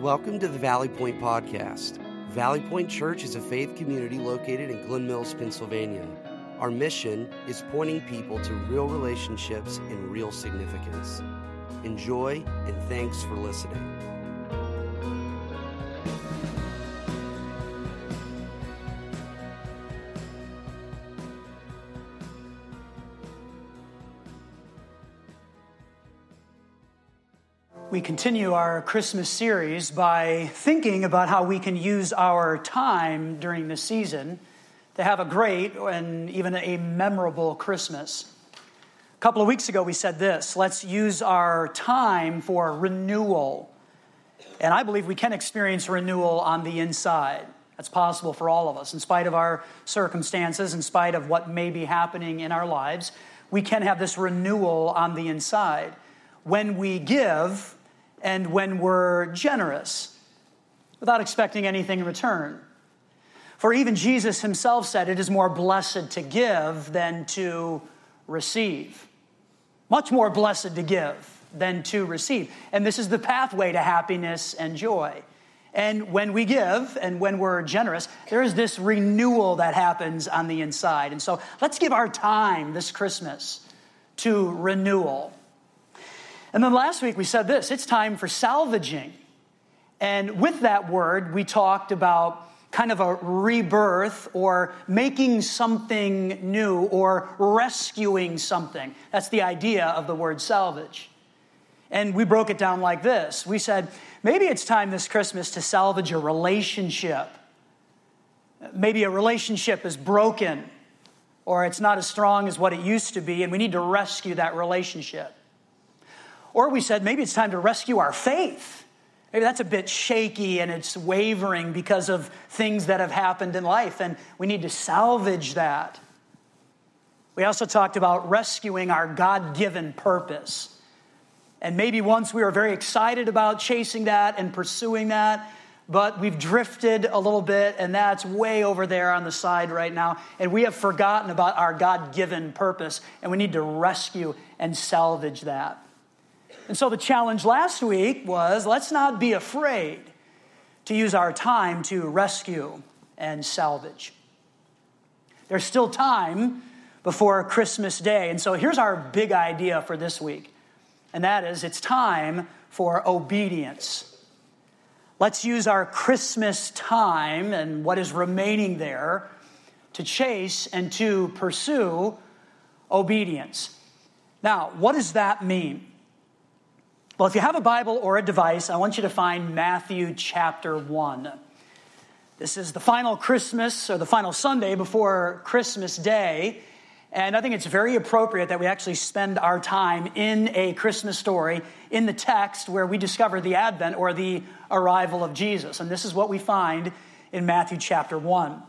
Welcome to the Valley Point Podcast. Valley Point Church is a faith community located in Glen Mills, Pennsylvania. Our mission is pointing people to real relationships and real significance. Enjoy and thanks for listening. Continue our Christmas series by thinking about how we can use our time during the season to have a great and even a memorable Christmas. A couple of weeks ago, we said this let's use our time for renewal. And I believe we can experience renewal on the inside. That's possible for all of us. In spite of our circumstances, in spite of what may be happening in our lives, we can have this renewal on the inside. When we give, and when we're generous without expecting anything in return. For even Jesus himself said, It is more blessed to give than to receive. Much more blessed to give than to receive. And this is the pathway to happiness and joy. And when we give and when we're generous, there is this renewal that happens on the inside. And so let's give our time this Christmas to renewal. And then last week we said this it's time for salvaging. And with that word, we talked about kind of a rebirth or making something new or rescuing something. That's the idea of the word salvage. And we broke it down like this we said, maybe it's time this Christmas to salvage a relationship. Maybe a relationship is broken or it's not as strong as what it used to be, and we need to rescue that relationship. Or we said maybe it's time to rescue our faith. Maybe that's a bit shaky and it's wavering because of things that have happened in life, and we need to salvage that. We also talked about rescuing our God given purpose. And maybe once we were very excited about chasing that and pursuing that, but we've drifted a little bit, and that's way over there on the side right now. And we have forgotten about our God given purpose, and we need to rescue and salvage that. And so the challenge last week was let's not be afraid to use our time to rescue and salvage. There's still time before Christmas Day. And so here's our big idea for this week, and that is it's time for obedience. Let's use our Christmas time and what is remaining there to chase and to pursue obedience. Now, what does that mean? Well, if you have a Bible or a device, I want you to find Matthew chapter 1. This is the final Christmas or the final Sunday before Christmas Day. And I think it's very appropriate that we actually spend our time in a Christmas story in the text where we discover the advent or the arrival of Jesus. And this is what we find in Matthew chapter 1.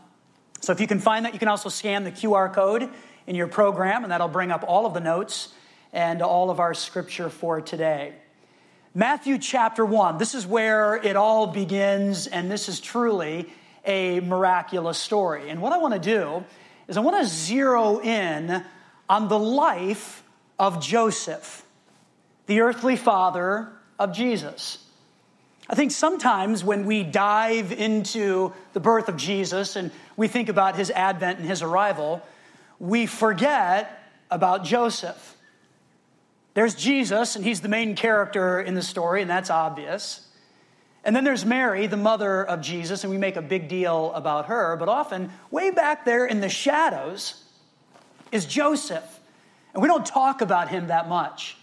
So if you can find that, you can also scan the QR code in your program, and that'll bring up all of the notes and all of our scripture for today. Matthew chapter 1, this is where it all begins, and this is truly a miraculous story. And what I want to do is I want to zero in on the life of Joseph, the earthly father of Jesus. I think sometimes when we dive into the birth of Jesus and we think about his advent and his arrival, we forget about Joseph. There's Jesus, and he's the main character in the story, and that's obvious. And then there's Mary, the mother of Jesus, and we make a big deal about her, but often, way back there in the shadows, is Joseph. And we don't talk about him that much.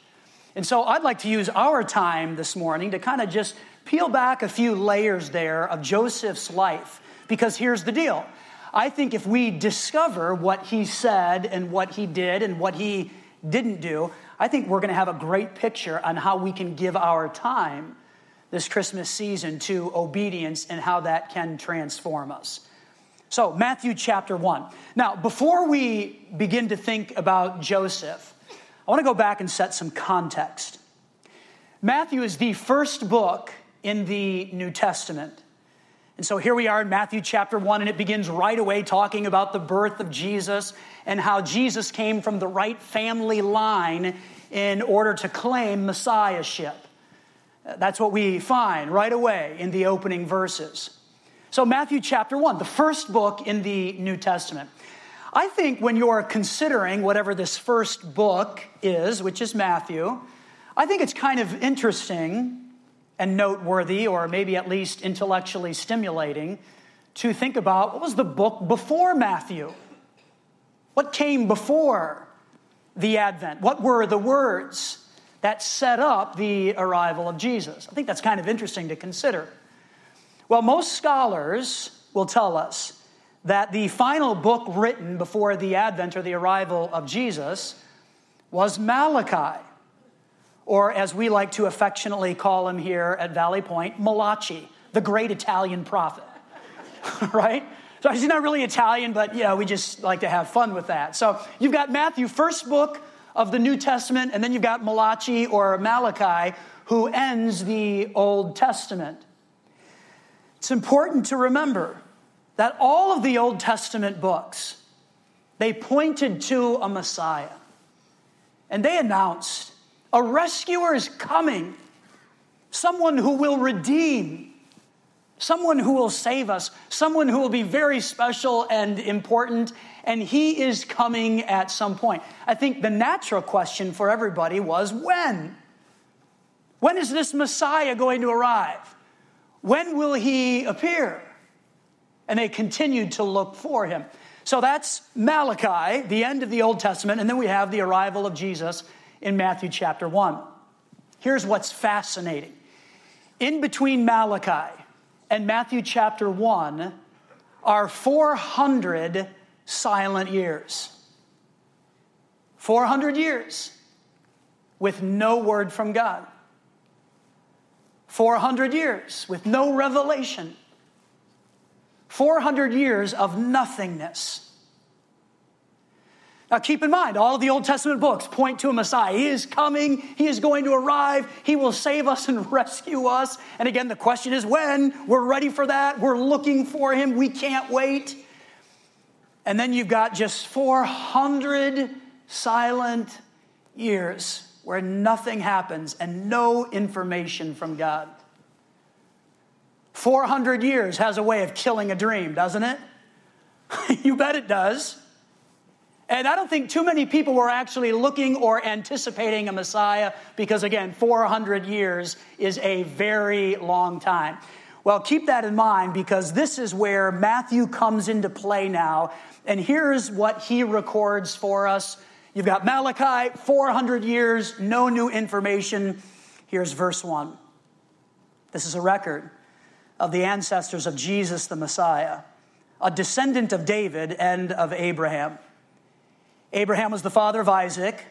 And so I'd like to use our time this morning to kind of just peel back a few layers there of Joseph's life. Because here's the deal I think if we discover what he said and what he did and what he didn't do, I think we're going to have a great picture on how we can give our time this Christmas season to obedience and how that can transform us. So, Matthew chapter 1. Now, before we begin to think about Joseph, I want to go back and set some context. Matthew is the first book in the New Testament. And so here we are in Matthew chapter 1, and it begins right away talking about the birth of Jesus and how Jesus came from the right family line in order to claim messiahship. That's what we find right away in the opening verses. So, Matthew chapter 1, the first book in the New Testament. I think when you're considering whatever this first book is, which is Matthew, I think it's kind of interesting and noteworthy, or maybe at least intellectually stimulating, to think about what was the book before Matthew? What came before the Advent? What were the words that set up the arrival of Jesus? I think that's kind of interesting to consider. Well, most scholars will tell us that the final book written before the advent or the arrival of Jesus was Malachi, or as we like to affectionately call him here at Valley Point, Malachi, the great Italian prophet. right? So he's not really Italian, but you know, we just like to have fun with that. So you've got Matthew, first book of the New Testament, and then you've got Malachi or Malachi, who ends the Old Testament. It's important to remember that all of the Old Testament books, they pointed to a Messiah. And they announced, a rescuer is coming, someone who will redeem, someone who will save us, someone who will be very special and important, and he is coming at some point. I think the natural question for everybody was when? When is this Messiah going to arrive? When will he appear? and they continued to look for him. So that's Malachi, the end of the Old Testament, and then we have the arrival of Jesus in Matthew chapter 1. Here's what's fascinating. In between Malachi and Matthew chapter 1 are 400 silent years. 400 years with no word from God. 400 years with no revelation 400 years of nothingness. Now, keep in mind, all of the Old Testament books point to a Messiah. He is coming, He is going to arrive, He will save us and rescue us. And again, the question is when? We're ready for that. We're looking for Him. We can't wait. And then you've got just 400 silent years where nothing happens and no information from God. 400 years has a way of killing a dream, doesn't it? you bet it does. And I don't think too many people were actually looking or anticipating a Messiah because, again, 400 years is a very long time. Well, keep that in mind because this is where Matthew comes into play now. And here's what he records for us. You've got Malachi, 400 years, no new information. Here's verse 1. This is a record of the ancestors of Jesus the Messiah, a descendant of David and of Abraham. Abraham was the father of Isaac.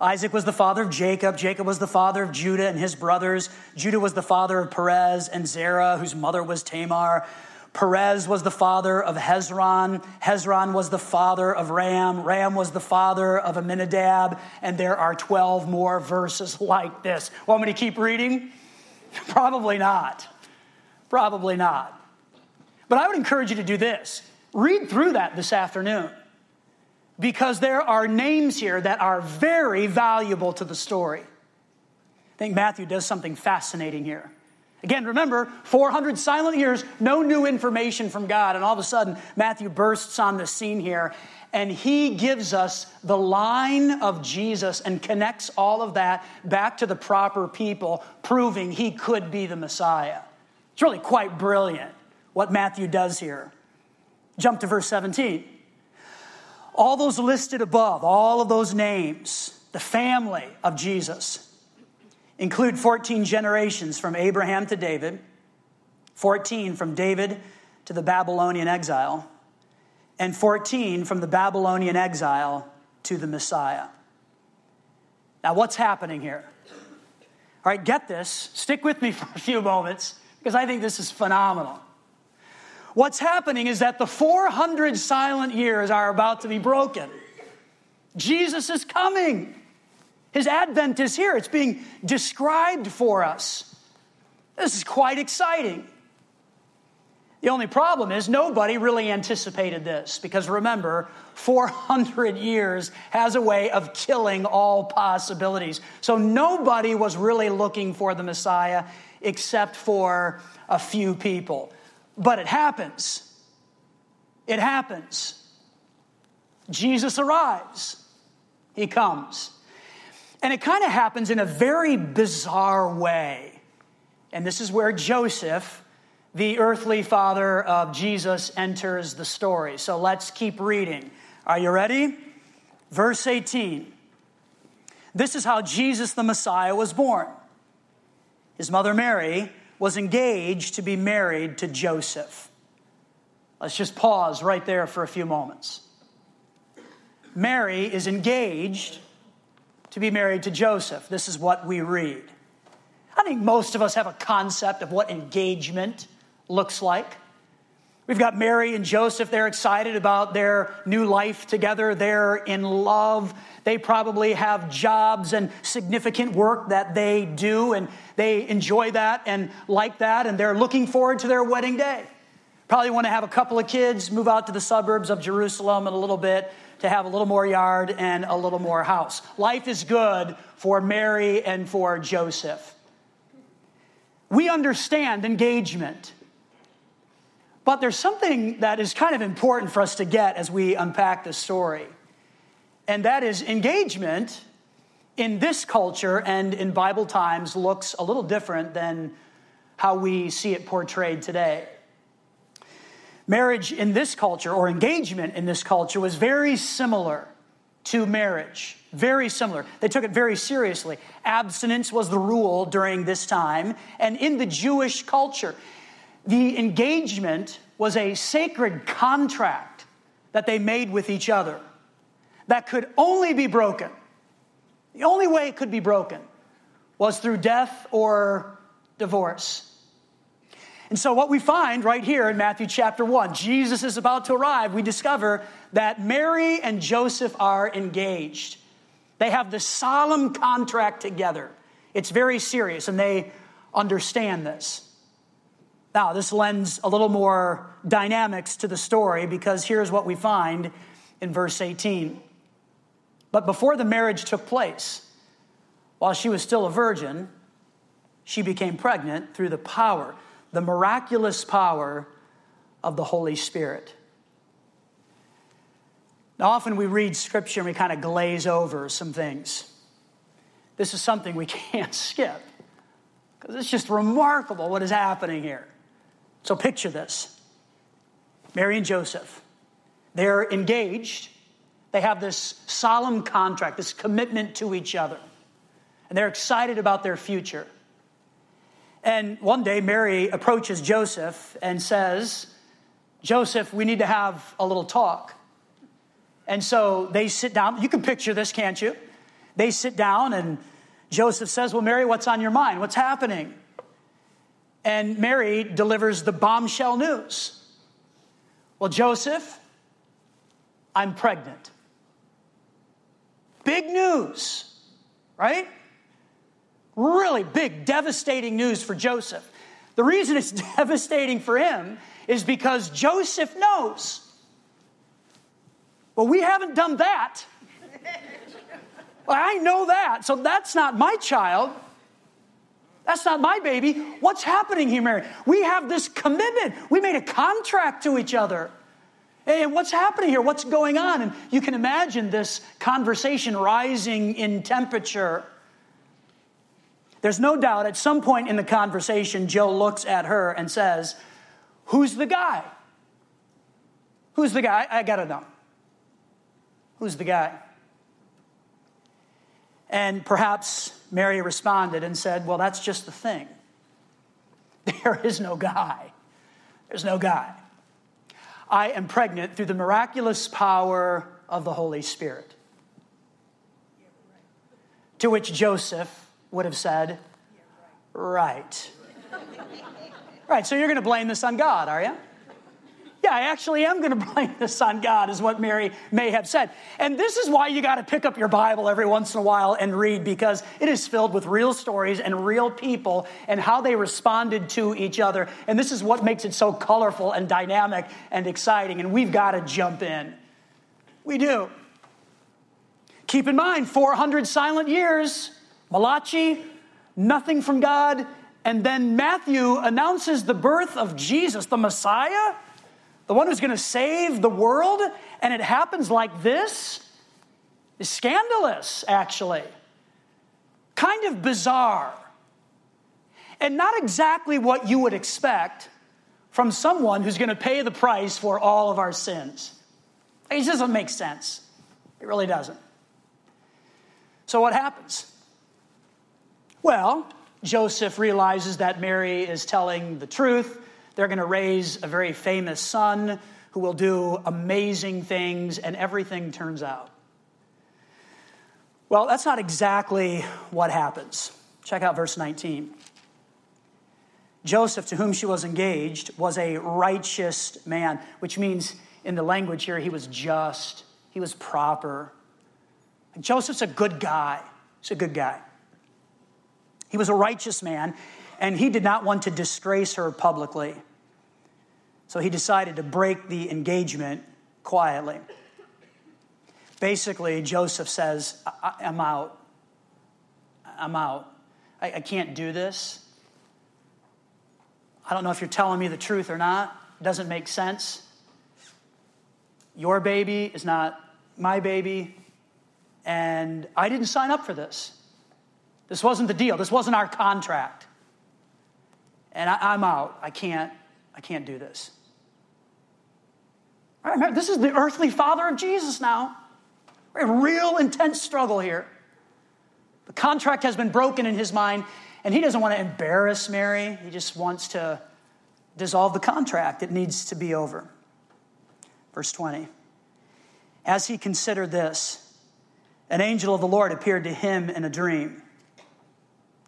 Isaac was the father of Jacob. Jacob was the father of Judah and his brothers. Judah was the father of Perez and Zerah, whose mother was Tamar. Perez was the father of Hezron. Hezron was the father of Ram. Ram was the father of Aminadab. And there are 12 more verses like this. Want me to keep reading? Probably not. Probably not. But I would encourage you to do this read through that this afternoon because there are names here that are very valuable to the story. I think Matthew does something fascinating here. Again, remember, 400 silent years, no new information from God, and all of a sudden, Matthew bursts on the scene here, and he gives us the line of Jesus and connects all of that back to the proper people, proving he could be the Messiah. It's really quite brilliant what Matthew does here. Jump to verse 17. All those listed above, all of those names, the family of Jesus, include 14 generations from Abraham to David, 14 from David to the Babylonian exile, and 14 from the Babylonian exile to the Messiah. Now, what's happening here? All right, get this. Stick with me for a few moments because I think this is phenomenal. What's happening is that the 400 silent years are about to be broken. Jesus is coming. His advent is here. It's being described for us. This is quite exciting. The only problem is nobody really anticipated this because remember, 400 years has a way of killing all possibilities. So nobody was really looking for the Messiah except for a few people. But it happens. It happens. Jesus arrives, he comes. And it kind of happens in a very bizarre way. And this is where Joseph the earthly father of Jesus enters the story. So let's keep reading. Are you ready? Verse 18. This is how Jesus the Messiah was born. His mother Mary was engaged to be married to Joseph. Let's just pause right there for a few moments. Mary is engaged to be married to Joseph. This is what we read. I think most of us have a concept of what engagement looks like. We've got Mary and Joseph. They're excited about their new life together. They're in love. They probably have jobs and significant work that they do, and they enjoy that and like that, and they're looking forward to their wedding day. Probably want to have a couple of kids, move out to the suburbs of Jerusalem in a little bit to have a little more yard and a little more house. Life is good for Mary and for Joseph. We understand engagement. But there's something that is kind of important for us to get as we unpack this story, and that is engagement in this culture and in Bible times looks a little different than how we see it portrayed today. Marriage in this culture, or engagement in this culture, was very similar to marriage. Very similar. They took it very seriously. Abstinence was the rule during this time. And in the Jewish culture, the engagement was a sacred contract that they made with each other that could only be broken. The only way it could be broken was through death or divorce. And so, what we find right here in Matthew chapter 1, Jesus is about to arrive. We discover that Mary and Joseph are engaged. They have the solemn contract together. It's very serious, and they understand this. Now, this lends a little more dynamics to the story because here's what we find in verse 18. But before the marriage took place, while she was still a virgin, she became pregnant through the power, the miraculous power of the Holy Spirit. Now, often we read scripture and we kind of glaze over some things. This is something we can't skip because it's just remarkable what is happening here. So picture this Mary and Joseph, they're engaged. They have this solemn contract, this commitment to each other, and they're excited about their future. And one day, Mary approaches Joseph and says, Joseph, we need to have a little talk. And so they sit down. You can picture this, can't you? They sit down, and Joseph says, Well, Mary, what's on your mind? What's happening? And Mary delivers the bombshell news. Well, Joseph, I'm pregnant. Big news, right? Really big, devastating news for Joseph. The reason it's devastating for him is because Joseph knows. Well, we haven't done that. well, I know that. So that's not my child. That's not my baby. What's happening here, Mary? We have this commitment. We made a contract to each other. And what's happening here? What's going on? And you can imagine this conversation rising in temperature. There's no doubt at some point in the conversation, Joe looks at her and says, Who's the guy? Who's the guy? I gotta know. Who's the guy? And perhaps Mary responded and said, Well, that's just the thing. There is no guy. There's no guy. I am pregnant through the miraculous power of the Holy Spirit. To which Joseph would have said, Right. Right, so you're going to blame this on God, are you? Yeah, I actually am going to blame this on God, is what Mary may have said. And this is why you got to pick up your Bible every once in a while and read, because it is filled with real stories and real people and how they responded to each other. And this is what makes it so colorful and dynamic and exciting. And we've got to jump in. We do. Keep in mind, 400 silent years, Malachi, nothing from God. And then Matthew announces the birth of Jesus, the Messiah the one who's going to save the world, and it happens like this is scandalous, actually. Kind of bizarre. And not exactly what you would expect from someone who's going to pay the price for all of our sins. It just doesn't make sense. It really doesn't. So, what happens? Well, Joseph realizes that Mary is telling the truth. They're going to raise a very famous son who will do amazing things, and everything turns out. Well, that's not exactly what happens. Check out verse 19. Joseph, to whom she was engaged, was a righteous man, which means in the language here, he was just, he was proper. Joseph's a good guy. He's a good guy. He was a righteous man, and he did not want to disgrace her publicly. So he decided to break the engagement quietly. Basically, Joseph says, I- am out. I'm out. I-, I can't do this. I don't know if you're telling me the truth or not. It doesn't make sense. Your baby is not my baby. And I didn't sign up for this. This wasn't the deal. This wasn't our contract. And I, am out. I can't, I can't do this. Right, this is the earthly father of Jesus now. A real intense struggle here. The contract has been broken in his mind, and he doesn't want to embarrass Mary. He just wants to dissolve the contract. It needs to be over. Verse 20. As he considered this, an angel of the Lord appeared to him in a dream.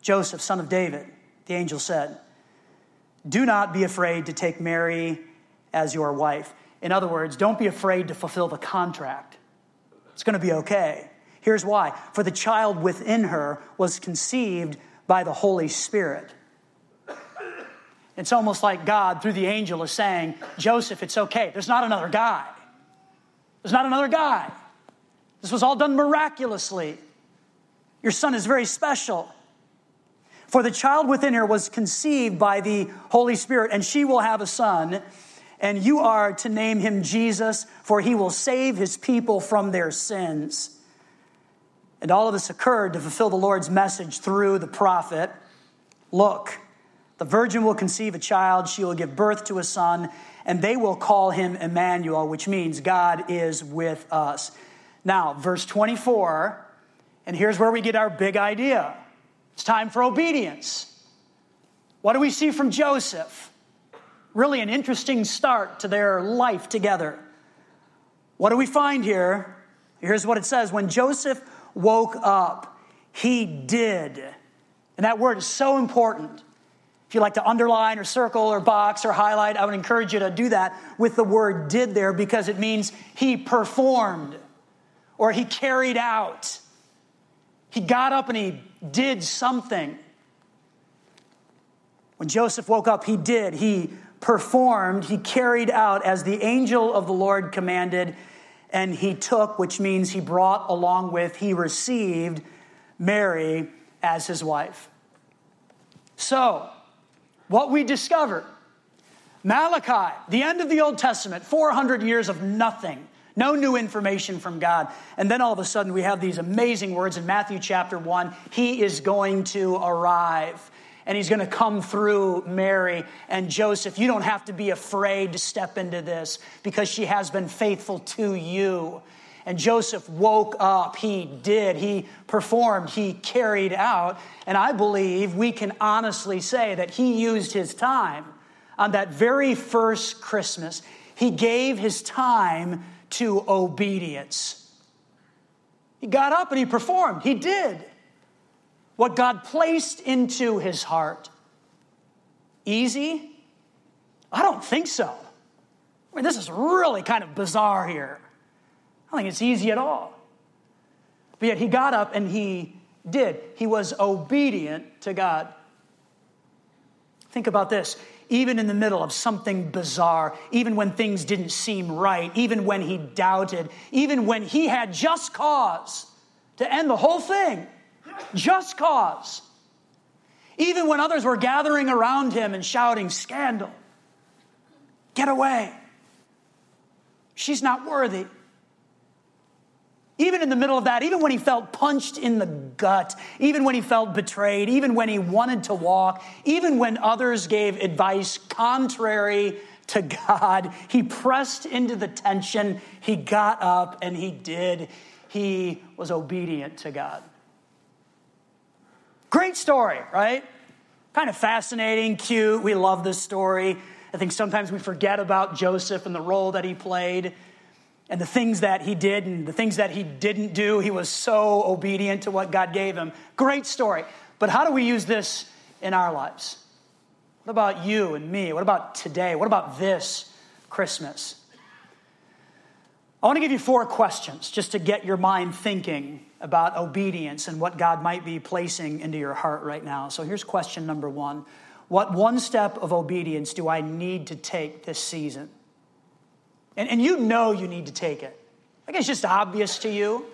Joseph, son of David, the angel said, Do not be afraid to take Mary as your wife in other words, don't be afraid to fulfill the contract. It's going to be okay. Here's why for the child within her was conceived by the Holy Spirit. It's almost like God, through the angel, is saying, Joseph, it's okay. There's not another guy. There's not another guy. This was all done miraculously. Your son is very special. For the child within her was conceived by the Holy Spirit, and she will have a son and you are to name him Jesus, for he will save his people from their sins. And all of this occurred to fulfill the Lord's message through the prophet Look, the virgin will conceive a child, she will give birth to a son, and they will call him Emmanuel, which means God is with us. Now, verse 24, and here's where we get our big idea it's time for obedience. What do we see from Joseph? Really an interesting start to their life together. What do we find here? Here's what it says When Joseph woke up, he did. And that word is so important. If you like to underline or circle or box or highlight, I would encourage you to do that with the word did there because it means he performed or he carried out. He got up and he did something. When Joseph woke up, he did. He performed, he carried out as the angel of the Lord commanded, and he took, which means he brought along with, he received Mary as his wife. So, what we discover Malachi, the end of the Old Testament, 400 years of nothing, no new information from God. And then all of a sudden, we have these amazing words in Matthew chapter 1 He is going to arrive and he's going to come through Mary and Joseph. You don't have to be afraid to step into this because she has been faithful to you. And Joseph woke up. He did. He performed. He carried out. And I believe we can honestly say that he used his time on that very first Christmas. He gave his time to obedience. He got up and he performed. He did what God placed into his heart. Easy? I don't think so. I mean, this is really kind of bizarre here. I don't think it's easy at all. But yet he got up and he did. He was obedient to God. Think about this. Even in the middle of something bizarre, even when things didn't seem right, even when he doubted, even when he had just cause to end the whole thing, just cause. Even when others were gathering around him and shouting, Scandal, get away. She's not worthy. Even in the middle of that, even when he felt punched in the gut, even when he felt betrayed, even when he wanted to walk, even when others gave advice contrary to God, he pressed into the tension, he got up, and he did. He was obedient to God. Great story, right? Kind of fascinating, cute. We love this story. I think sometimes we forget about Joseph and the role that he played and the things that he did and the things that he didn't do. He was so obedient to what God gave him. Great story. But how do we use this in our lives? What about you and me? What about today? What about this Christmas? I want to give you four questions just to get your mind thinking about obedience and what God might be placing into your heart right now. So here's question number one What one step of obedience do I need to take this season? And, and you know you need to take it. Like it's just obvious to you.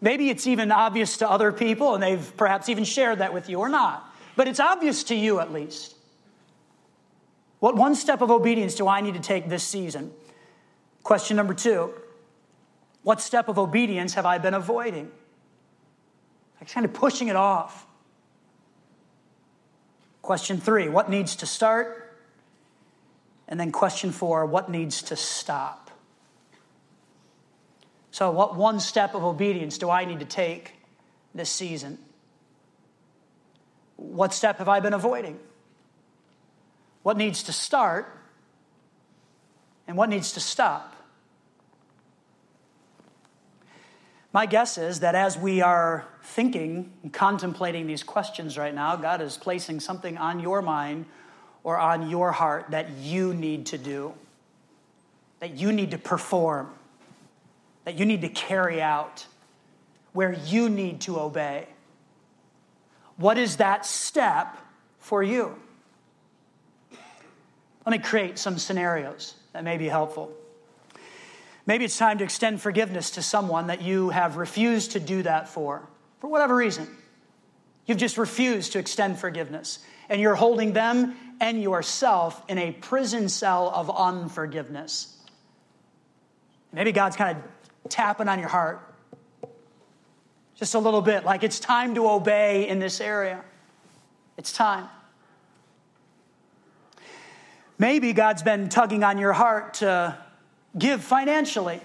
Maybe it's even obvious to other people, and they've perhaps even shared that with you or not. But it's obvious to you at least. What one step of obedience do I need to take this season? Question number two What step of obedience have I been avoiding? I'm kind of pushing it off. Question three What needs to start? And then question four what needs to stop? So, what one step of obedience do I need to take this season? What step have I been avoiding? What needs to start? And what needs to stop? My guess is that as we are thinking and contemplating these questions right now, God is placing something on your mind or on your heart that you need to do, that you need to perform, that you need to carry out, where you need to obey. What is that step for you? Let me create some scenarios that may be helpful. Maybe it's time to extend forgiveness to someone that you have refused to do that for, for whatever reason. You've just refused to extend forgiveness, and you're holding them and yourself in a prison cell of unforgiveness. Maybe God's kind of tapping on your heart just a little bit, like it's time to obey in this area. It's time. Maybe God's been tugging on your heart to give financially,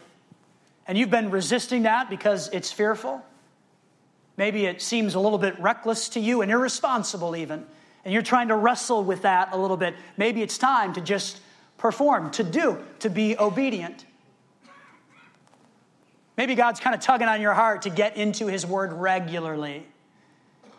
and you've been resisting that because it's fearful. Maybe it seems a little bit reckless to you and irresponsible, even and you're trying to wrestle with that a little bit, maybe it's time to just perform, to do, to be obedient. Maybe God's kind of tugging on your heart to get into His Word regularly.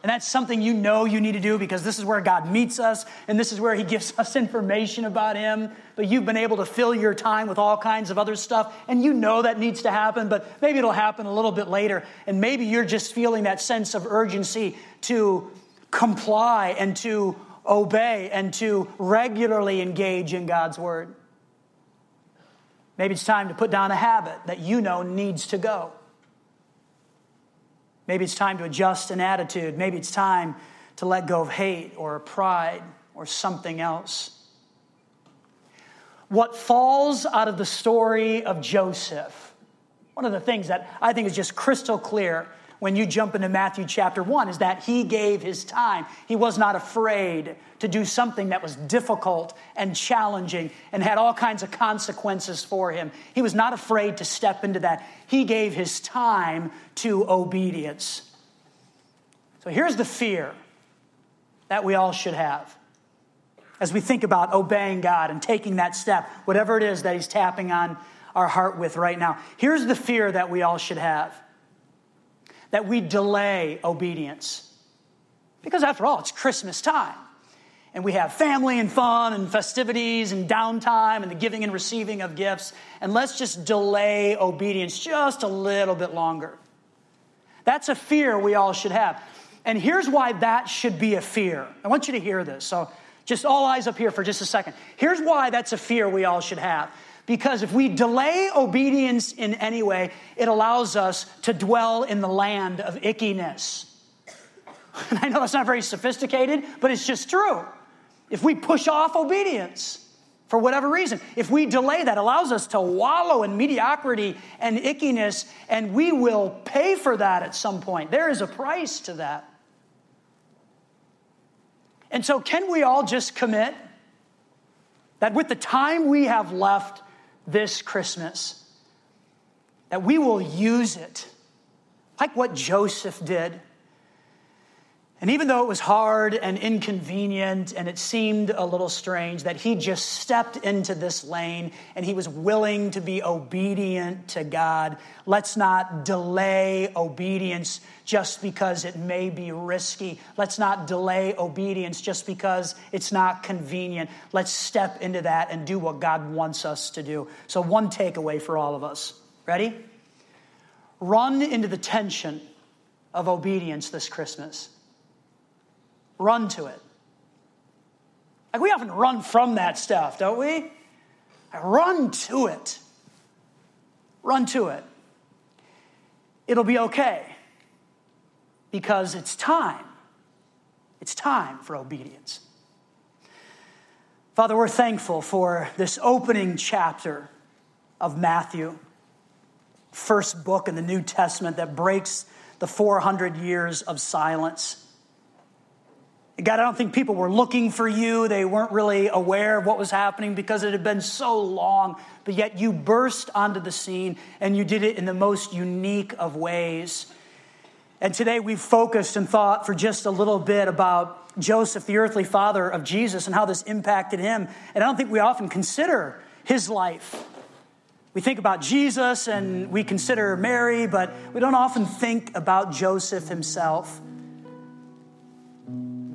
And that's something you know you need to do because this is where God meets us and this is where He gives us information about Him. But you've been able to fill your time with all kinds of other stuff and you know that needs to happen, but maybe it'll happen a little bit later. And maybe you're just feeling that sense of urgency to comply and to obey and to regularly engage in God's Word. Maybe it's time to put down a habit that you know needs to go. Maybe it's time to adjust an attitude. Maybe it's time to let go of hate or pride or something else. What falls out of the story of Joseph, one of the things that I think is just crystal clear when you jump into Matthew chapter 1 is that he gave his time. He was not afraid to do something that was difficult and challenging and had all kinds of consequences for him. He was not afraid to step into that. He gave his time to obedience. So here's the fear that we all should have as we think about obeying God and taking that step, whatever it is that He's tapping on our heart with right now. Here's the fear that we all should have that we delay obedience. Because after all, it's Christmas time. and we have family and fun and festivities and downtime and the giving and receiving of gifts. And let's just delay obedience just a little bit longer. That's a fear we all should have. And here's why that should be a fear. I want you to hear this. So, just all eyes up here for just a second. Here's why that's a fear we all should have. Because if we delay obedience in any way, it allows us to dwell in the land of ickiness. And I know that's not very sophisticated, but it's just true. If we push off obedience for whatever reason, if we delay that, allows us to wallow in mediocrity and ickiness, and we will pay for that at some point. There is a price to that. And so, can we all just commit that with the time we have left this Christmas, that we will use it like what Joseph did? And even though it was hard and inconvenient and it seemed a little strange that he just stepped into this lane and he was willing to be obedient to God, let's not delay obedience just because it may be risky. Let's not delay obedience just because it's not convenient. Let's step into that and do what God wants us to do. So, one takeaway for all of us. Ready? Run into the tension of obedience this Christmas run to it. Like we often run from that stuff, don't we? I Run to it. Run to it. It'll be okay because it's time. It's time for obedience. Father, we're thankful for this opening chapter of Matthew, first book in the New Testament that breaks the 400 years of silence. God, I don't think people were looking for you. They weren't really aware of what was happening because it had been so long. But yet you burst onto the scene and you did it in the most unique of ways. And today we've focused and thought for just a little bit about Joseph, the earthly father of Jesus, and how this impacted him. And I don't think we often consider his life. We think about Jesus and we consider Mary, but we don't often think about Joseph himself.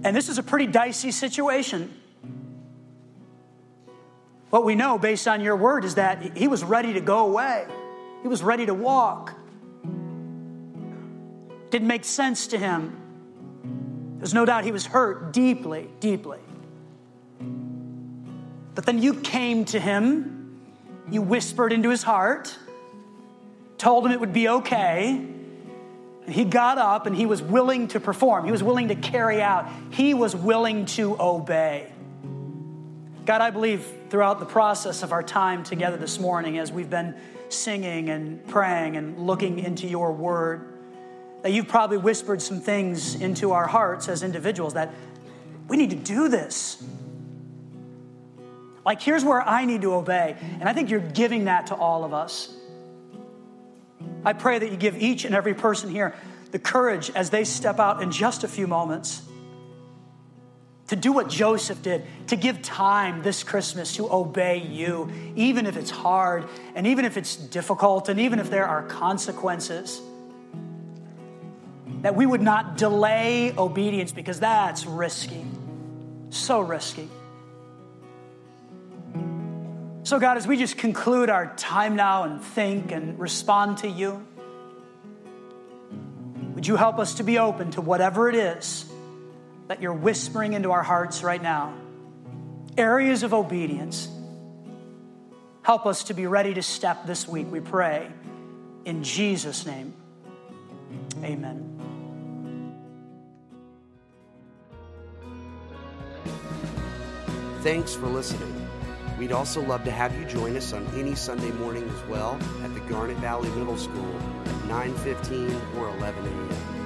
And this is a pretty dicey situation. What we know based on your word is that he was ready to go away, he was ready to walk. Didn't make sense to him. There's no doubt he was hurt deeply, deeply. But then you came to him, you whispered into his heart, told him it would be okay, he got up and he was willing to perform. He was willing to carry out. He was willing to obey. God, I believe throughout the process of our time together this morning, as we've been singing and praying and looking into your word, that you've probably whispered some things into our hearts as individuals that we need to do this. Like, here's where I need to obey. And I think you're giving that to all of us. I pray that you give each and every person here the courage as they step out in just a few moments to do what Joseph did, to give time this Christmas to obey you, even if it's hard, and even if it's difficult, and even if there are consequences. That we would not delay obedience because that's risky, so risky. So, God, as we just conclude our time now and think and respond to you, would you help us to be open to whatever it is that you're whispering into our hearts right now? Areas of obedience. Help us to be ready to step this week, we pray. In Jesus' name, amen. Thanks for listening. We'd also love to have you join us on any Sunday morning as well at the Garnet Valley Middle School at 9:15 or 11 a.m.